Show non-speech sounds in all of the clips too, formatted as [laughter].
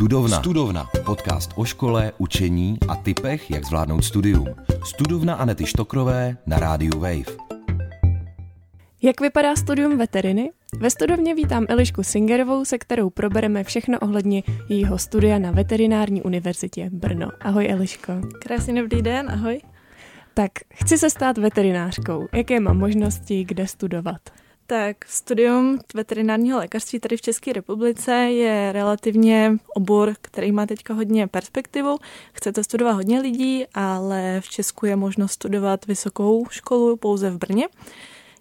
Studovna. Studovna. Podcast o škole, učení a typech, jak zvládnout studium. Studovna Anety Štokrové na rádiu Wave. Jak vypadá studium veteriny? Ve studovně vítám Elišku Singerovou, se kterou probereme všechno ohledně jejího studia na Veterinární univerzitě Brno. Ahoj Eliško. Krásný dobrý den, ahoj. Tak, chci se stát veterinářkou. Jaké mám možnosti, kde studovat? Tak studium veterinárního lékařství tady v České republice je relativně obor, který má teďka hodně perspektivu. Chce to studovat hodně lidí, ale v Česku je možnost studovat vysokou školu pouze v Brně.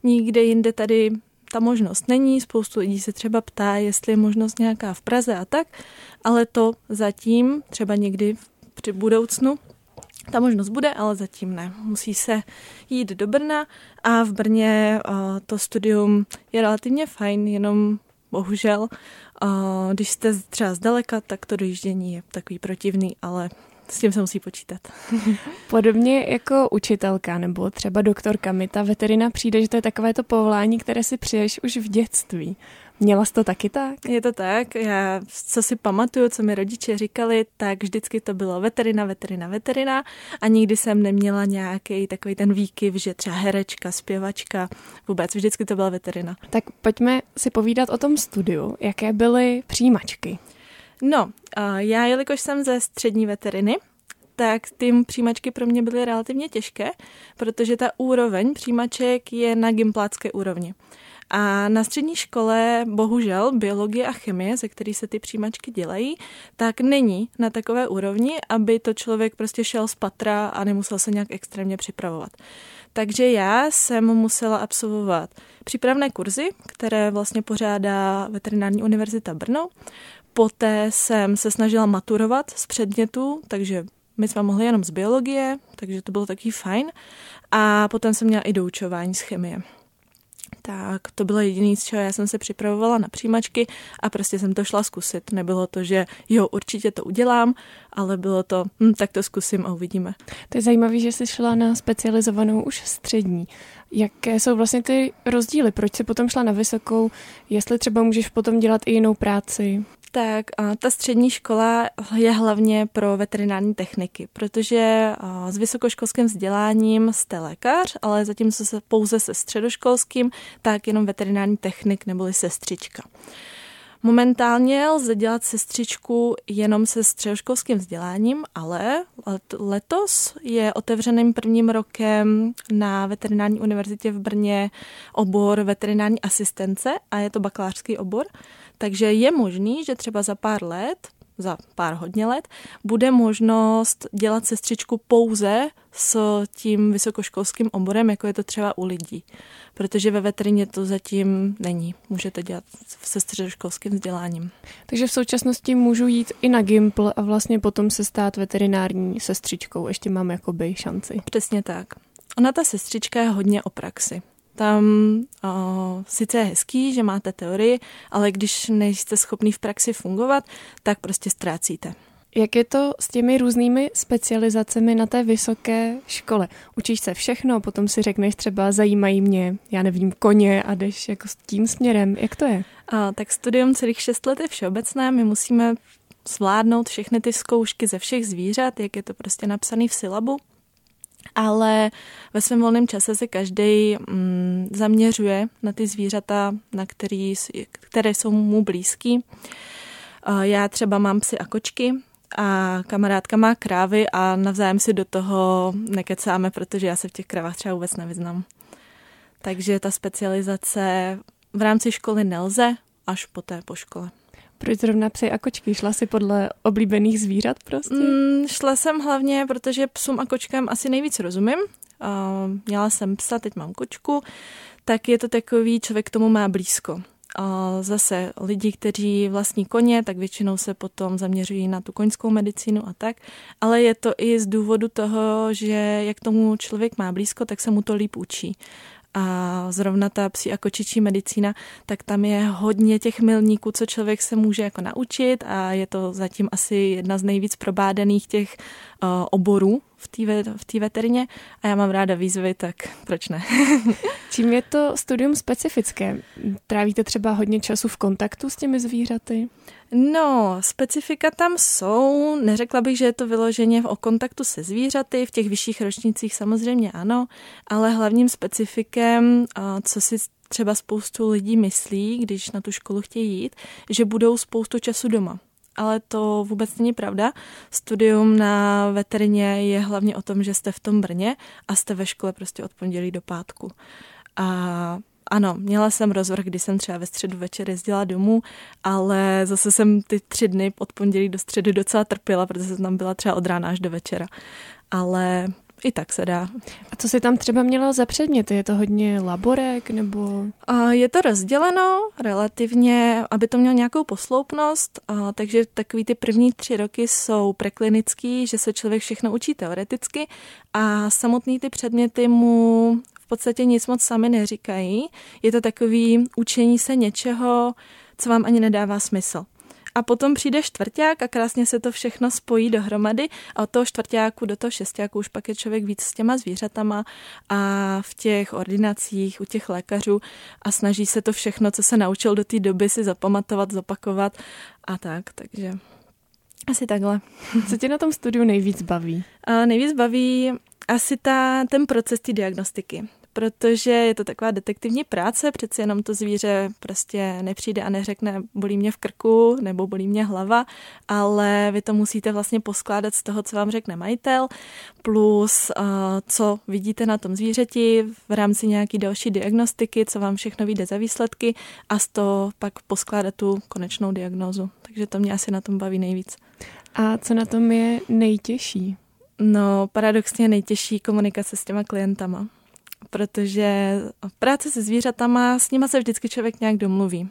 Nikde jinde tady ta možnost není, spoustu lidí se třeba ptá, jestli je možnost nějaká v Praze a tak, ale to zatím třeba někdy při budoucnu ta možnost bude, ale zatím ne. Musí se jít do Brna a v Brně uh, to studium je relativně fajn, jenom bohužel, uh, když jste třeba zdaleka, tak to dojíždění je takový protivný, ale s tím se musí počítat. [laughs] Podobně jako učitelka nebo třeba doktorka mi ta veterina přijde, že to je takové to povolání, které si přiješ už v dětství. Měla jsi to taky tak? Je to tak. Já, co si pamatuju, co mi rodiče říkali, tak vždycky to bylo veterina, veterina, veterina a nikdy jsem neměla nějaký takový ten výkyv, že třeba herečka, zpěvačka, vůbec vždycky to byla veterina. Tak pojďme si povídat o tom studiu. Jaké byly přijímačky? No, já jelikož jsem ze střední veteriny, tak ty přijímačky pro mě byly relativně těžké, protože ta úroveň přijímaček je na gimplácké úrovni. A na střední škole bohužel biologie a chemie, ze který se ty přijímačky dělají, tak není na takové úrovni, aby to člověk prostě šel z patra a nemusel se nějak extrémně připravovat. Takže já jsem musela absolvovat přípravné kurzy, které vlastně pořádá Veterinární univerzita Brno. Poté jsem se snažila maturovat z předmětu, takže my jsme mohli jenom z biologie, takže to bylo taky fajn. A potom jsem měla i doučování z chemie. Tak to bylo jediné, z čeho já jsem se připravovala na přijímačky a prostě jsem to šla zkusit. Nebylo to, že jo, určitě to udělám, ale bylo to, hm, tak to zkusím a uvidíme. To je zajímavé, že jsi šla na specializovanou už střední. Jaké jsou vlastně ty rozdíly? Proč jsi potom šla na vysokou? Jestli třeba můžeš potom dělat i jinou práci? Tak ta střední škola je hlavně pro veterinární techniky, protože s vysokoškolským vzděláním jste lékař, ale zatímco se pouze se středoškolským, tak jenom veterinární technik neboli sestřička. Momentálně lze dělat sestřičku jenom se středoškolským vzděláním, ale letos je otevřeným prvním rokem na Veterinární univerzitě v Brně obor veterinární asistence a je to bakalářský obor. Takže je možný, že třeba za pár let, za pár hodně let, bude možnost dělat sestřičku pouze s tím vysokoškolským oborem, jako je to třeba u lidí. Protože ve veterině to zatím není. Můžete dělat se středoškolským vzděláním. Takže v současnosti můžu jít i na Gimpl a vlastně potom se stát veterinární sestřičkou. Ještě mám jakoby šanci. Přesně tak. Ona ta sestřička je hodně o praxi. Tam o, sice je hezký, že máte teorii, ale když nejste schopný v praxi fungovat, tak prostě ztrácíte. Jak je to s těmi různými specializacemi na té vysoké škole? Učíš se všechno, potom si řekneš třeba zajímají mě, já nevím, koně a jdeš jako s tím směrem. Jak to je? A, tak studium celých šest let je všeobecné, my musíme zvládnout všechny ty zkoušky ze všech zvířat, jak je to prostě napsané v syllabu ale ve svém volném čase se každý mm, zaměřuje na ty zvířata, na který, které jsou mu blízký. Já třeba mám psy a kočky a kamarádka má krávy a navzájem si do toho nekecáme, protože já se v těch krávách třeba vůbec nevyznám. Takže ta specializace v rámci školy nelze, až poté po škole. Proč zrovna psy a kočky? Šla si podle oblíbených zvířat prostě? Mm, šla jsem hlavně, protože psům a kočkám asi nejvíc rozumím. Uh, měla jsem psa, teď mám kočku, tak je to takový, člověk k tomu má blízko. A zase lidi, kteří vlastní koně, tak většinou se potom zaměřují na tu koňskou medicínu a tak, ale je to i z důvodu toho, že jak tomu člověk má blízko, tak se mu to líp učí a zrovna ta psí a kočičí medicína, tak tam je hodně těch milníků, co člověk se může jako naučit a je to zatím asi jedna z nejvíc probádaných těch oborů v té v té veterině a já mám ráda výzvy, tak proč ne? [laughs] Čím je to studium specifické? Trávíte třeba hodně času v kontaktu s těmi zvířaty? No, specifika tam jsou. Neřekla bych, že je to vyloženě o kontaktu se zvířaty. V těch vyšších ročnících samozřejmě ano, ale hlavním specifikem, co si třeba spoustu lidí myslí, když na tu školu chtějí jít, že budou spoustu času doma ale to vůbec není pravda. Studium na veterině je hlavně o tom, že jste v tom Brně a jste ve škole prostě od pondělí do pátku. A ano, měla jsem rozvrh, kdy jsem třeba ve středu večer jezdila domů, ale zase jsem ty tři dny od pondělí do středy docela trpěla, protože jsem tam byla třeba od rána až do večera. Ale i tak se dá. A co si tam třeba mělo za předměty? Je to hodně laborek nebo? A je to rozděleno relativně, aby to mělo nějakou posloupnost, a takže takový ty první tři roky jsou preklinický, že se člověk všechno učí teoreticky a samotný ty předměty mu v podstatě nic moc sami neříkají. Je to takový učení se něčeho, co vám ani nedává smysl. A potom přijde čtvrták a krásně se to všechno spojí dohromady a od toho čtvrtáku do toho šestáku už pak je člověk víc s těma zvířatama a v těch ordinacích u těch lékařů a snaží se to všechno, co se naučil do té doby, si zapamatovat, zopakovat a tak, takže asi takhle. [laughs] Co tě na tom studiu nejvíc baví? A nejvíc baví asi ta, ten proces té diagnostiky protože je to taková detektivní práce, přeci jenom to zvíře prostě nepřijde a neřekne bolí mě v krku nebo bolí mě hlava, ale vy to musíte vlastně poskládat z toho, co vám řekne majitel, plus uh, co vidíte na tom zvířeti v rámci nějaký další diagnostiky, co vám všechno vyjde za výsledky a z toho pak poskládat tu konečnou diagnózu. Takže to mě asi na tom baví nejvíc. A co na tom je nejtěžší? No, paradoxně nejtěžší komunikace s těma klientama protože práce se zvířatama, s nima se vždycky člověk nějak domluví.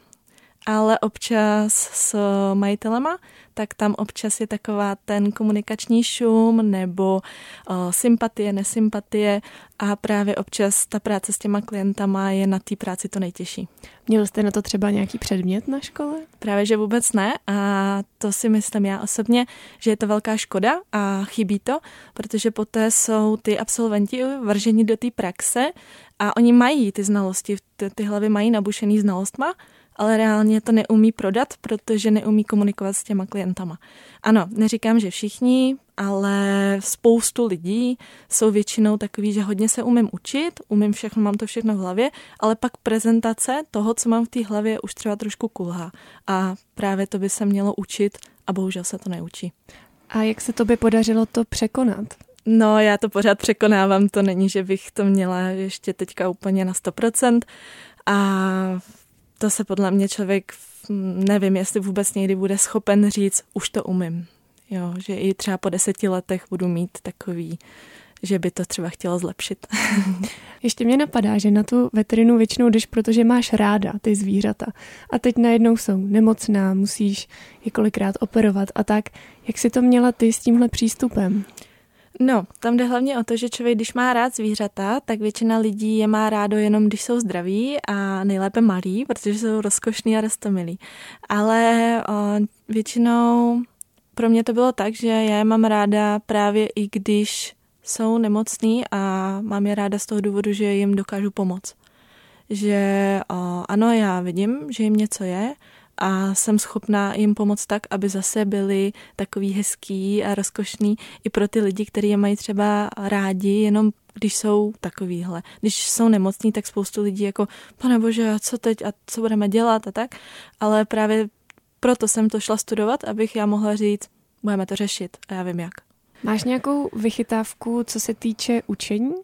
Ale občas s majitelema tak tam občas je taková ten komunikační šum nebo o, sympatie, nesympatie a právě občas ta práce s těma klientama je na té práci to nejtěžší. Měl jste na to třeba nějaký předmět na škole? Právě, že vůbec ne a to si myslím já osobně, že je to velká škoda a chybí to, protože poté jsou ty absolventi vrženi do té praxe a oni mají ty znalosti, ty, ty hlavy mají nabušený znalostma, ale reálně to neumí prodat, protože neumí komunikovat s těma klientama. Ano, neříkám, že všichni, ale spoustu lidí jsou většinou takový, že hodně se umím učit, umím všechno, mám to všechno v hlavě, ale pak prezentace toho, co mám v té hlavě, už třeba trošku kulhá. A právě to by se mělo učit a bohužel se to neučí. A jak se to by podařilo to překonat? No, já to pořád překonávám, to není, že bych to měla ještě teďka úplně na 100%. A to se podle mě člověk, nevím, jestli vůbec někdy bude schopen říct, už to umím. Jo, že i třeba po deseti letech budu mít takový, že by to třeba chtělo zlepšit. [laughs] Ještě mě napadá, že na tu veterinu většinou jdeš, protože máš ráda ty zvířata. A teď najednou jsou nemocná, musíš je kolikrát operovat a tak. Jak si to měla ty s tímhle přístupem? No, tam jde hlavně o to, že člověk, když má rád zvířata, tak většina lidí je má rádo jenom, když jsou zdraví a nejlépe malí, protože jsou rozkošní a rostomilí. Ale o, většinou pro mě to bylo tak, že já je mám ráda právě i když jsou nemocní a mám je ráda z toho důvodu, že jim dokážu pomoct. Že o, ano, já vidím, že jim něco je, a jsem schopná jim pomoct tak, aby zase byli takový hezký a rozkošný i pro ty lidi, kteří je mají třeba rádi, jenom když jsou takovýhle. Když jsou nemocní, tak spoustu lidí jako, pane bože, co teď a co budeme dělat a tak, ale právě proto jsem to šla studovat, abych já mohla říct, budeme to řešit a já vím jak. Máš nějakou vychytávku, co se týče učení?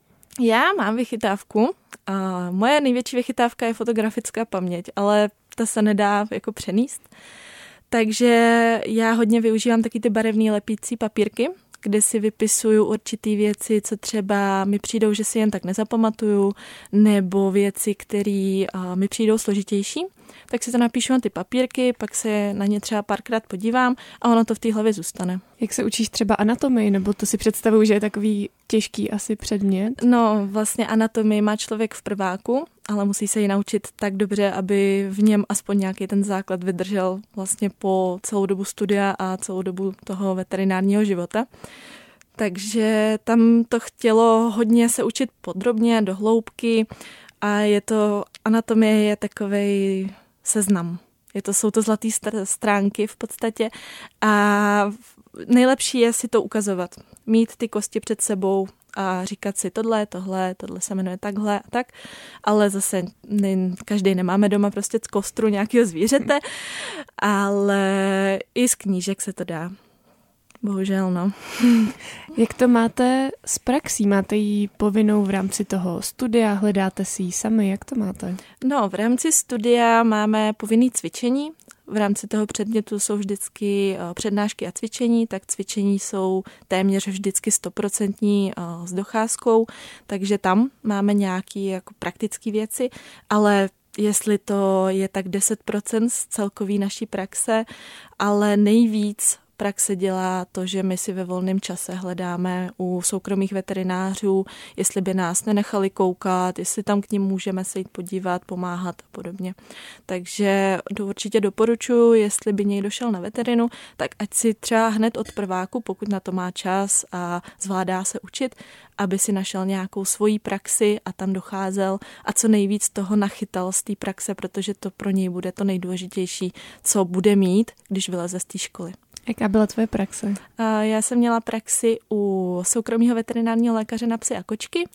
Já mám vychytávku a moje největší vychytávka je fotografická paměť, ale ta se nedá jako přenést. Takže já hodně využívám taky ty barevné lepící papírky, kde si vypisuju určitý věci, co třeba mi přijdou, že si jen tak nezapamatuju, nebo věci, které mi přijdou složitější tak si to napíšu na ty papírky, pak se na ně třeba párkrát podívám a ono to v té hlavě zůstane. Jak se učíš třeba anatomii, nebo to si představuju, že je takový těžký asi předmět? No, vlastně anatomii má člověk v prváku, ale musí se ji naučit tak dobře, aby v něm aspoň nějaký ten základ vydržel vlastně po celou dobu studia a celou dobu toho veterinárního života. takže tam to chtělo hodně se učit podrobně, do hloubky a je to, anatomie je takový seznam. Je to, jsou to zlaté stránky v podstatě a nejlepší je si to ukazovat. Mít ty kosti před sebou a říkat si tohle, tohle, tohle se jmenuje takhle a tak, ale zase ne, každý nemáme doma prostě z kostru nějakého zvířete, [laughs] ale i z knížek se to dá. Bohužel, no. [laughs] Jak to máte s praxí? Máte ji povinnou v rámci toho studia? Hledáte si ji sami? Jak to máte? No, v rámci studia máme povinný cvičení. V rámci toho předmětu jsou vždycky eh, přednášky a cvičení, tak cvičení jsou téměř vždycky stoprocentní eh, s docházkou, takže tam máme nějaké jako praktické věci, ale jestli to je tak 10% z celkový naší praxe, ale nejvíc praxe dělá to, že my si ve volném čase hledáme u soukromých veterinářů, jestli by nás nenechali koukat, jestli tam k ním můžeme se jít podívat, pomáhat a podobně. Takže určitě doporučuji, jestli by někdo šel na veterinu, tak ať si třeba hned od prváku, pokud na to má čas a zvládá se učit, aby si našel nějakou svoji praxi a tam docházel a co nejvíc toho nachytal z té praxe, protože to pro něj bude to nejdůležitější, co bude mít, když vyleze z té školy. Jaká byla tvoje praxe? Já jsem měla praxi u soukromého veterinárního lékaře na psy a kočky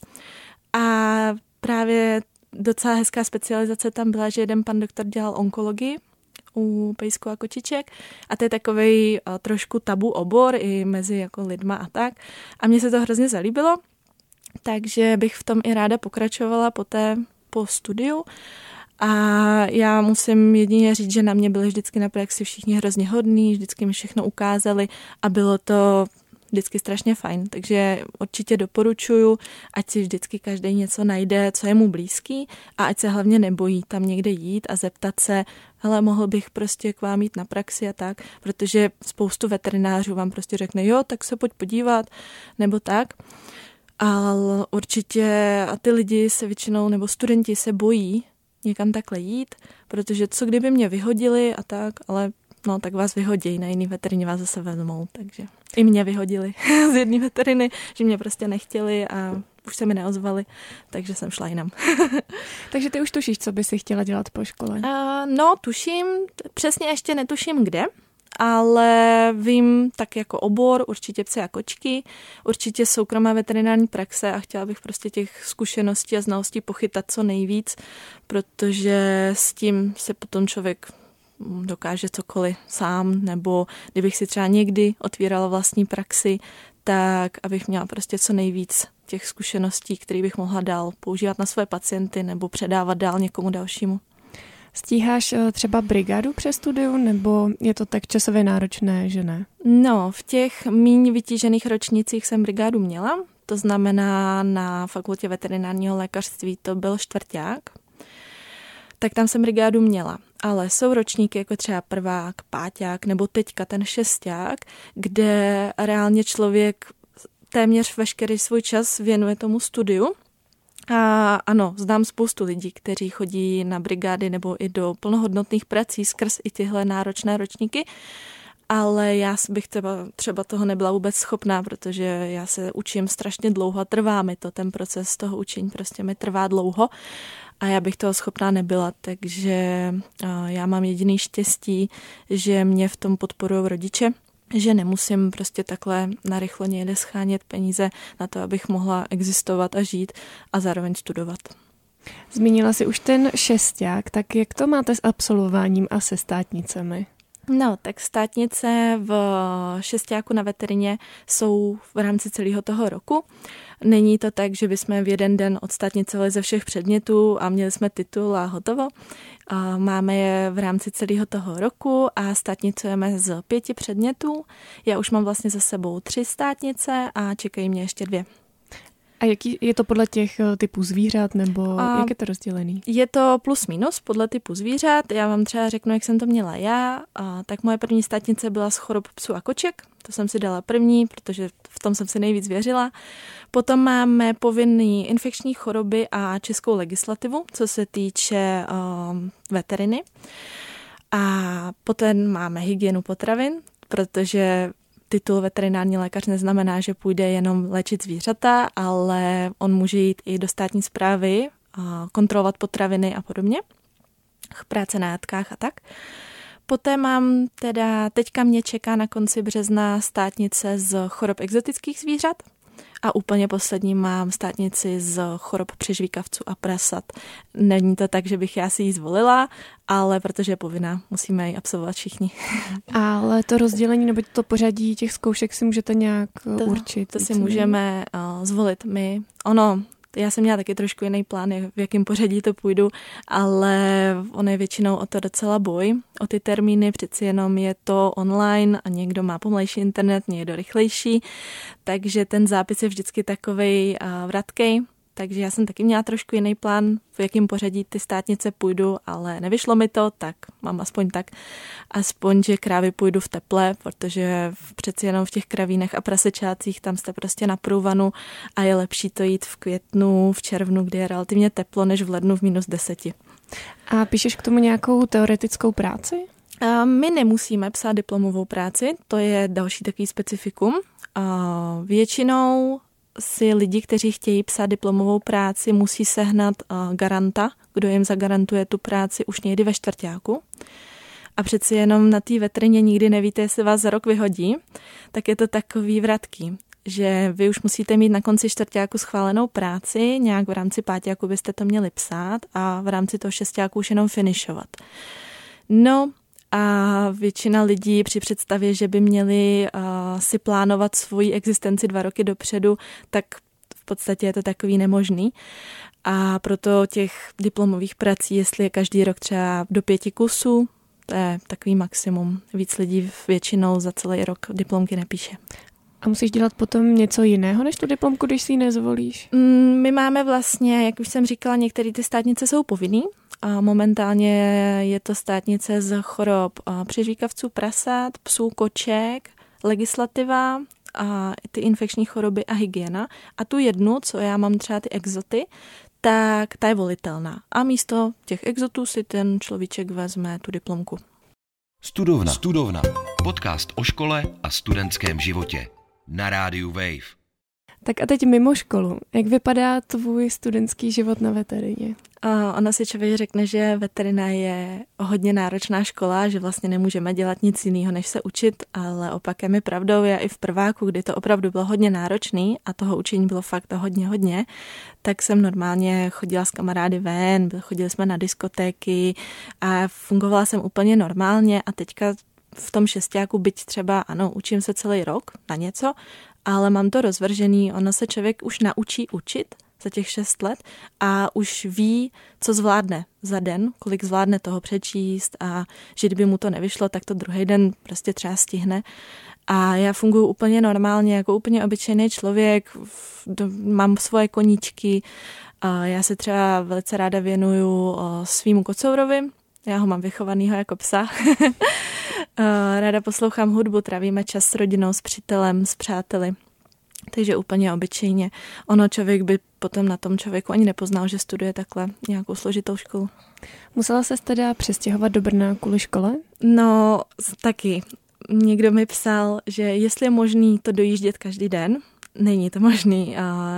a právě docela hezká specializace tam byla, že jeden pan doktor dělal onkologii u pejsku a kočiček a to je takový trošku tabu obor i mezi jako lidma a tak. A mně se to hrozně zalíbilo, takže bych v tom i ráda pokračovala poté po studiu. A já musím jedině říct, že na mě byli vždycky na praxi všichni hrozně hodní, vždycky mi všechno ukázali a bylo to vždycky strašně fajn. Takže určitě doporučuju, ať si vždycky každý něco najde, co je mu blízký a ať se hlavně nebojí tam někde jít a zeptat se, hele, mohl bych prostě k vám jít na praxi a tak, protože spoustu veterinářů vám prostě řekne, jo, tak se pojď podívat, nebo tak. Ale určitě a ty lidi se většinou, nebo studenti se bojí někam takhle jít, protože co kdyby mě vyhodili a tak, ale no tak vás vyhodí, na jiný veterině vás zase vezmou, takže i mě vyhodili [laughs] z jedné veteriny, že mě prostě nechtěli a už se mi neozvali, takže jsem šla jinam. [laughs] takže ty už tušíš, co by si chtěla dělat po škole? Uh, no, tuším, přesně ještě netuším kde, ale vím tak jako obor, určitě psy a kočky, určitě soukromá veterinární praxe a chtěla bych prostě těch zkušeností a znalostí pochytat co nejvíc, protože s tím se potom člověk dokáže cokoliv sám, nebo kdybych si třeba někdy otvírala vlastní praxi, tak abych měla prostě co nejvíc těch zkušeností, které bych mohla dál používat na své pacienty nebo předávat dál někomu dalšímu. Stíháš eh, třeba brigádu přes studiu, nebo je to tak časově náročné, že ne? No, v těch méně vytížených ročnicích jsem brigádu měla, to znamená na fakultě veterinárního lékařství to byl čtvrták, tak tam jsem brigádu měla. Ale jsou ročníky jako třeba prvák, páťák nebo teďka ten šesták, kde reálně člověk téměř veškerý svůj čas věnuje tomu studiu a ano, znám spoustu lidí, kteří chodí na brigády nebo i do plnohodnotných prací skrz i tyhle náročné ročníky, ale já bych třeba, třeba toho nebyla vůbec schopná, protože já se učím strašně dlouho a trvá mi to, ten proces toho učení prostě mi trvá dlouho a já bych toho schopná nebyla, takže já mám jediný štěstí, že mě v tom podporují rodiče, že nemusím prostě takhle narychlo někde schánět peníze na to, abych mohla existovat a žít a zároveň studovat. Zmínila si už ten šesták, tak jak to máte s absolvováním a se státnicemi? No, tak státnice v šestáku na veterině jsou v rámci celého toho roku. Není to tak, že bychom v jeden den odstatnicovali ze všech předmětů a měli jsme titul a hotovo. Máme je v rámci celého toho roku a státnicujeme z pěti předmětů. Já už mám vlastně za sebou tři státnice a čekají mě ještě dvě. A jaký je to podle těch eh, typů zvířat, nebo a jak je to rozdělený? Je to plus minus podle typu zvířat. Já vám třeba řeknu, jak jsem to měla já. A tak moje první státnice byla z chorob psů a koček. To jsem si dala první, protože v tom jsem si nejvíc věřila. Potom máme povinný infekční choroby a českou legislativu, co se týče um, veteriny. A potom máme hygienu potravin, protože titul veterinární lékař neznamená, že půjde jenom léčit zvířata, ale on může jít i do státní zprávy, kontrolovat potraviny a podobně, práce na jatkách a tak. Poté mám teda, teďka mě čeká na konci března státnice z chorob exotických zvířat, a úplně poslední mám státnici z chorob přežvíkavců a prasat. Není to tak, že bych já si ji zvolila, ale protože je povinná, musíme ji absolvovat všichni. [laughs] Ale to rozdělení nebo to pořadí těch zkoušek si můžete nějak to, určit? To si můžeme uh, zvolit my. Ono, já jsem měla taky trošku jiný plán, v jakém pořadí to půjdu, ale on je většinou o to docela boj, o ty termíny, přeci jenom je to online a někdo má pomalejší internet, někdo rychlejší, takže ten zápis je vždycky takovej vratkej, takže já jsem taky měla trošku jiný plán, v jakém pořadí ty státnice půjdu, ale nevyšlo mi to, tak mám aspoň tak, aspoň, že krávy půjdu v teple, protože přeci jenom v těch kravínech a prasečácích tam jste prostě na průvanu a je lepší to jít v květnu, v červnu, kdy je relativně teplo, než v lednu v minus deseti. A píšeš k tomu nějakou teoretickou práci? A my nemusíme psát diplomovou práci, to je další takový specifikum. A většinou si lidi, kteří chtějí psát diplomovou práci, musí sehnat uh, garanta, kdo jim zagarantuje tu práci už někdy ve čtvrtáku. A přeci jenom na té vetrině nikdy nevíte, jestli vás za rok vyhodí, tak je to takový vratký že vy už musíte mít na konci čtvrtáku schválenou práci, nějak v rámci pátáku byste to měli psát a v rámci toho šestáku už jenom finišovat. No, a většina lidí při představě, že by měli uh, si plánovat svoji existenci dva roky dopředu, tak v podstatě je to takový nemožný. A proto těch diplomových prací, jestli je každý rok třeba do pěti kusů, to je takový maximum. Víc lidí většinou za celý rok diplomky nepíše. A musíš dělat potom něco jiného než tu diplomku, když si ji nezvolíš? Mm, my máme vlastně, jak už jsem říkala, některé ty státnice jsou povinný, a momentálně je to státnice z chorob přežvíkavců prasat, psů, koček, legislativa a ty infekční choroby a hygiena. A tu jednu, co já mám třeba ty exoty, tak ta je volitelná. A místo těch exotů si ten človíček vezme tu diplomku. Studovna. Studovna. Podcast o škole a studentském životě. Na rádiu Wave. Tak a teď mimo školu, jak vypadá tvůj studentský život na veterině? Uh, ona si člověk řekne, že veterina je hodně náročná škola, že vlastně nemůžeme dělat nic jiného, než se učit, ale opakem je pravdou. Já i v prváku, kdy to opravdu bylo hodně náročný a toho učení bylo fakt hodně, hodně, tak jsem normálně chodila s kamarády ven, chodili jsme na diskotéky a fungovala jsem úplně normálně a teďka v tom šestáku, byť třeba, ano, učím se celý rok na něco, ale mám to rozvržený, ono se člověk už naučí učit za těch šest let a už ví, co zvládne za den, kolik zvládne toho přečíst a že kdyby mu to nevyšlo, tak to druhý den prostě třeba stihne. A já funguji úplně normálně, jako úplně obyčejný člověk, mám svoje koníčky, já se třeba velice ráda věnuju svýmu kocourovi, já ho mám vychovanýho jako psa. [laughs] Ráda poslouchám hudbu, trávíme čas s rodinou, s přítelem, s přáteli. Takže úplně obyčejně. Ono člověk by potom na tom člověku ani nepoznal, že studuje takhle nějakou složitou školu. Musela se teda přestěhovat do Brna kvůli škole? No, taky. Někdo mi psal, že jestli je možný to dojíždět každý den, Není to možný.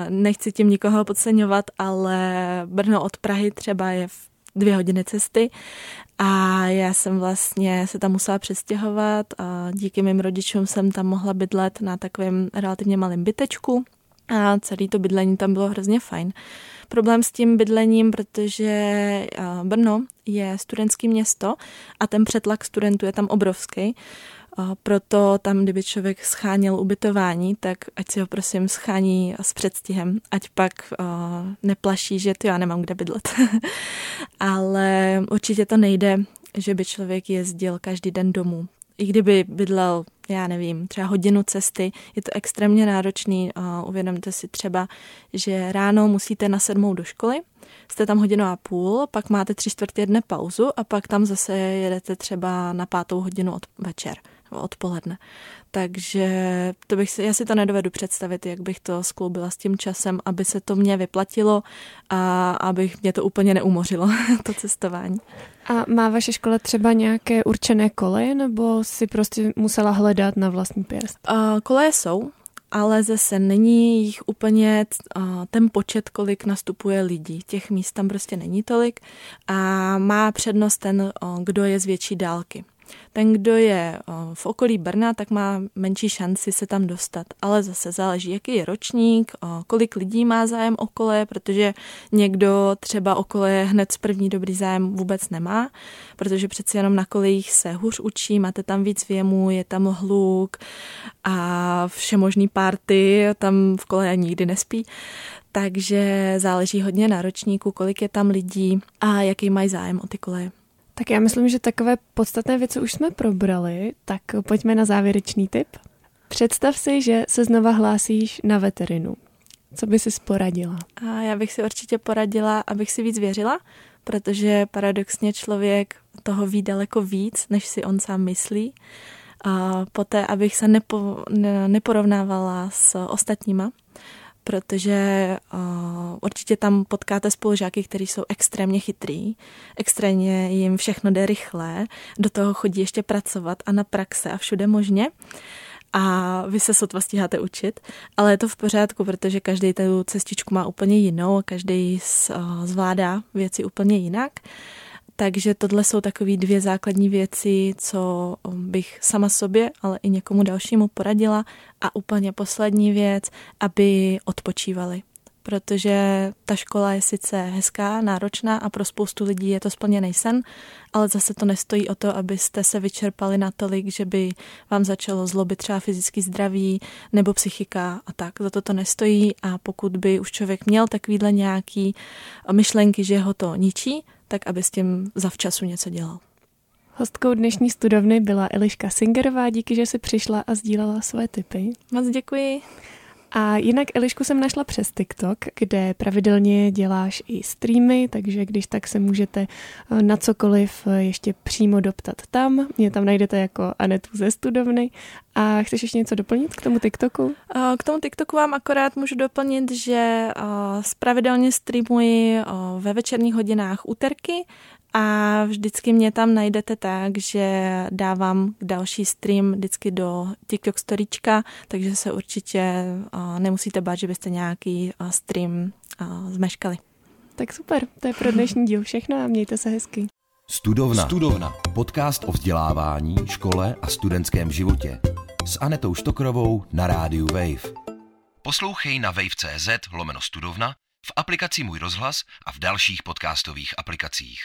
Nechci tím nikoho podceňovat, ale Brno od Prahy třeba je v dvě hodiny cesty a já jsem vlastně se tam musela přestěhovat a díky mým rodičům jsem tam mohla bydlet na takovém relativně malém bytečku a celé to bydlení tam bylo hrozně fajn. Problém s tím bydlením, protože Brno je studentské město a ten přetlak studentů je tam obrovský. Proto tam, kdyby člověk scháněl ubytování, tak ať si ho prosím schání s předstihem, ať pak uh, neplaší, že to já nemám kde bydlet. [laughs] Ale určitě to nejde, že by člověk jezdil každý den domů. I kdyby bydlel, já nevím, třeba hodinu cesty, je to extrémně náročný. Uvědomte si třeba, že ráno musíte na sedmou do školy, jste tam hodinu a půl, pak máte tři čtvrtě dne pauzu a pak tam zase jedete třeba na pátou hodinu od večer odpoledne. Takže to bych si, já si to nedovedu představit, jak bych to skloubila s tím časem, aby se to mě vyplatilo a abych mě to úplně neumořilo, [laughs] to cestování. A má vaše škola třeba nějaké určené koleje, nebo si prostě musela hledat na vlastní pěst? Uh, koleje jsou, ale zase není jich úplně ten počet, kolik nastupuje lidí. Těch míst tam prostě není tolik a má přednost ten, kdo je z větší dálky. Ten, kdo je v okolí Brna, tak má menší šanci se tam dostat. Ale zase záleží, jaký je ročník, kolik lidí má zájem o protože někdo třeba o koleje hned z první dobrý zájem vůbec nemá, protože přeci jenom na kolejích se hůř učí, máte tam víc věmů, je tam hluk a všemožný párty, tam v koleje nikdy nespí. Takže záleží hodně na ročníku, kolik je tam lidí a jaký mají zájem o ty koleje. Tak já myslím, že takové podstatné věci už jsme probrali, tak pojďme na závěrečný tip. Představ si, že se znova hlásíš na veterinu. Co by si poradila? A já bych si určitě poradila, abych si víc věřila, protože paradoxně člověk toho ví daleko víc, než si on sám myslí. A poté, abych se nepo, ne, neporovnávala s ostatníma, protože uh, určitě tam potkáte spolužáky, kteří jsou extrémně chytrý, extrémně jim všechno jde rychle, do toho chodí ještě pracovat a na praxe a všude možně a vy se sotva stíháte učit, ale je to v pořádku, protože každý tu cestičku má úplně jinou a každý zvládá věci úplně jinak. Takže tohle jsou takové dvě základní věci, co bych sama sobě, ale i někomu dalšímu poradila. A úplně poslední věc, aby odpočívali. Protože ta škola je sice hezká, náročná a pro spoustu lidí je to splněný sen, ale zase to nestojí o to, abyste se vyčerpali natolik, že by vám začalo zlobit třeba fyzický zdraví nebo psychika a tak. Za to to nestojí a pokud by už člověk měl takovýhle nějaký myšlenky, že ho to ničí, tak aby s tím zavčasu něco dělal. Hostkou dnešní studovny byla Eliška Singerová, díky, že jsi přišla a sdílela svoje tipy. Moc děkuji. A jinak Elišku jsem našla přes TikTok, kde pravidelně děláš i streamy, takže když tak se můžete eh, na cokoliv eh, ještě přímo doptat tam. Mě tam najdete jako Anetu ze studovny. A chceš ještě něco doplnit k tomu TikToku? K tomu TikToku vám akorát můžu doplnit, že pravidelně streamuji ve večerních hodinách úterky a vždycky mě tam najdete tak, že dávám další stream vždycky do TikTok storyčka, takže se určitě nemusíte bát, že byste nějaký stream zmeškali. Tak super, to je pro dnešní díl všechno a mějte se hezky. Studovna. Studovna. Podcast o vzdělávání, škole a studentském životě. S Anetou Štokrovou na rádiu Wave. Poslouchej na wave.cz lomeno studovna, v aplikaci Můj rozhlas a v dalších podcastových aplikacích.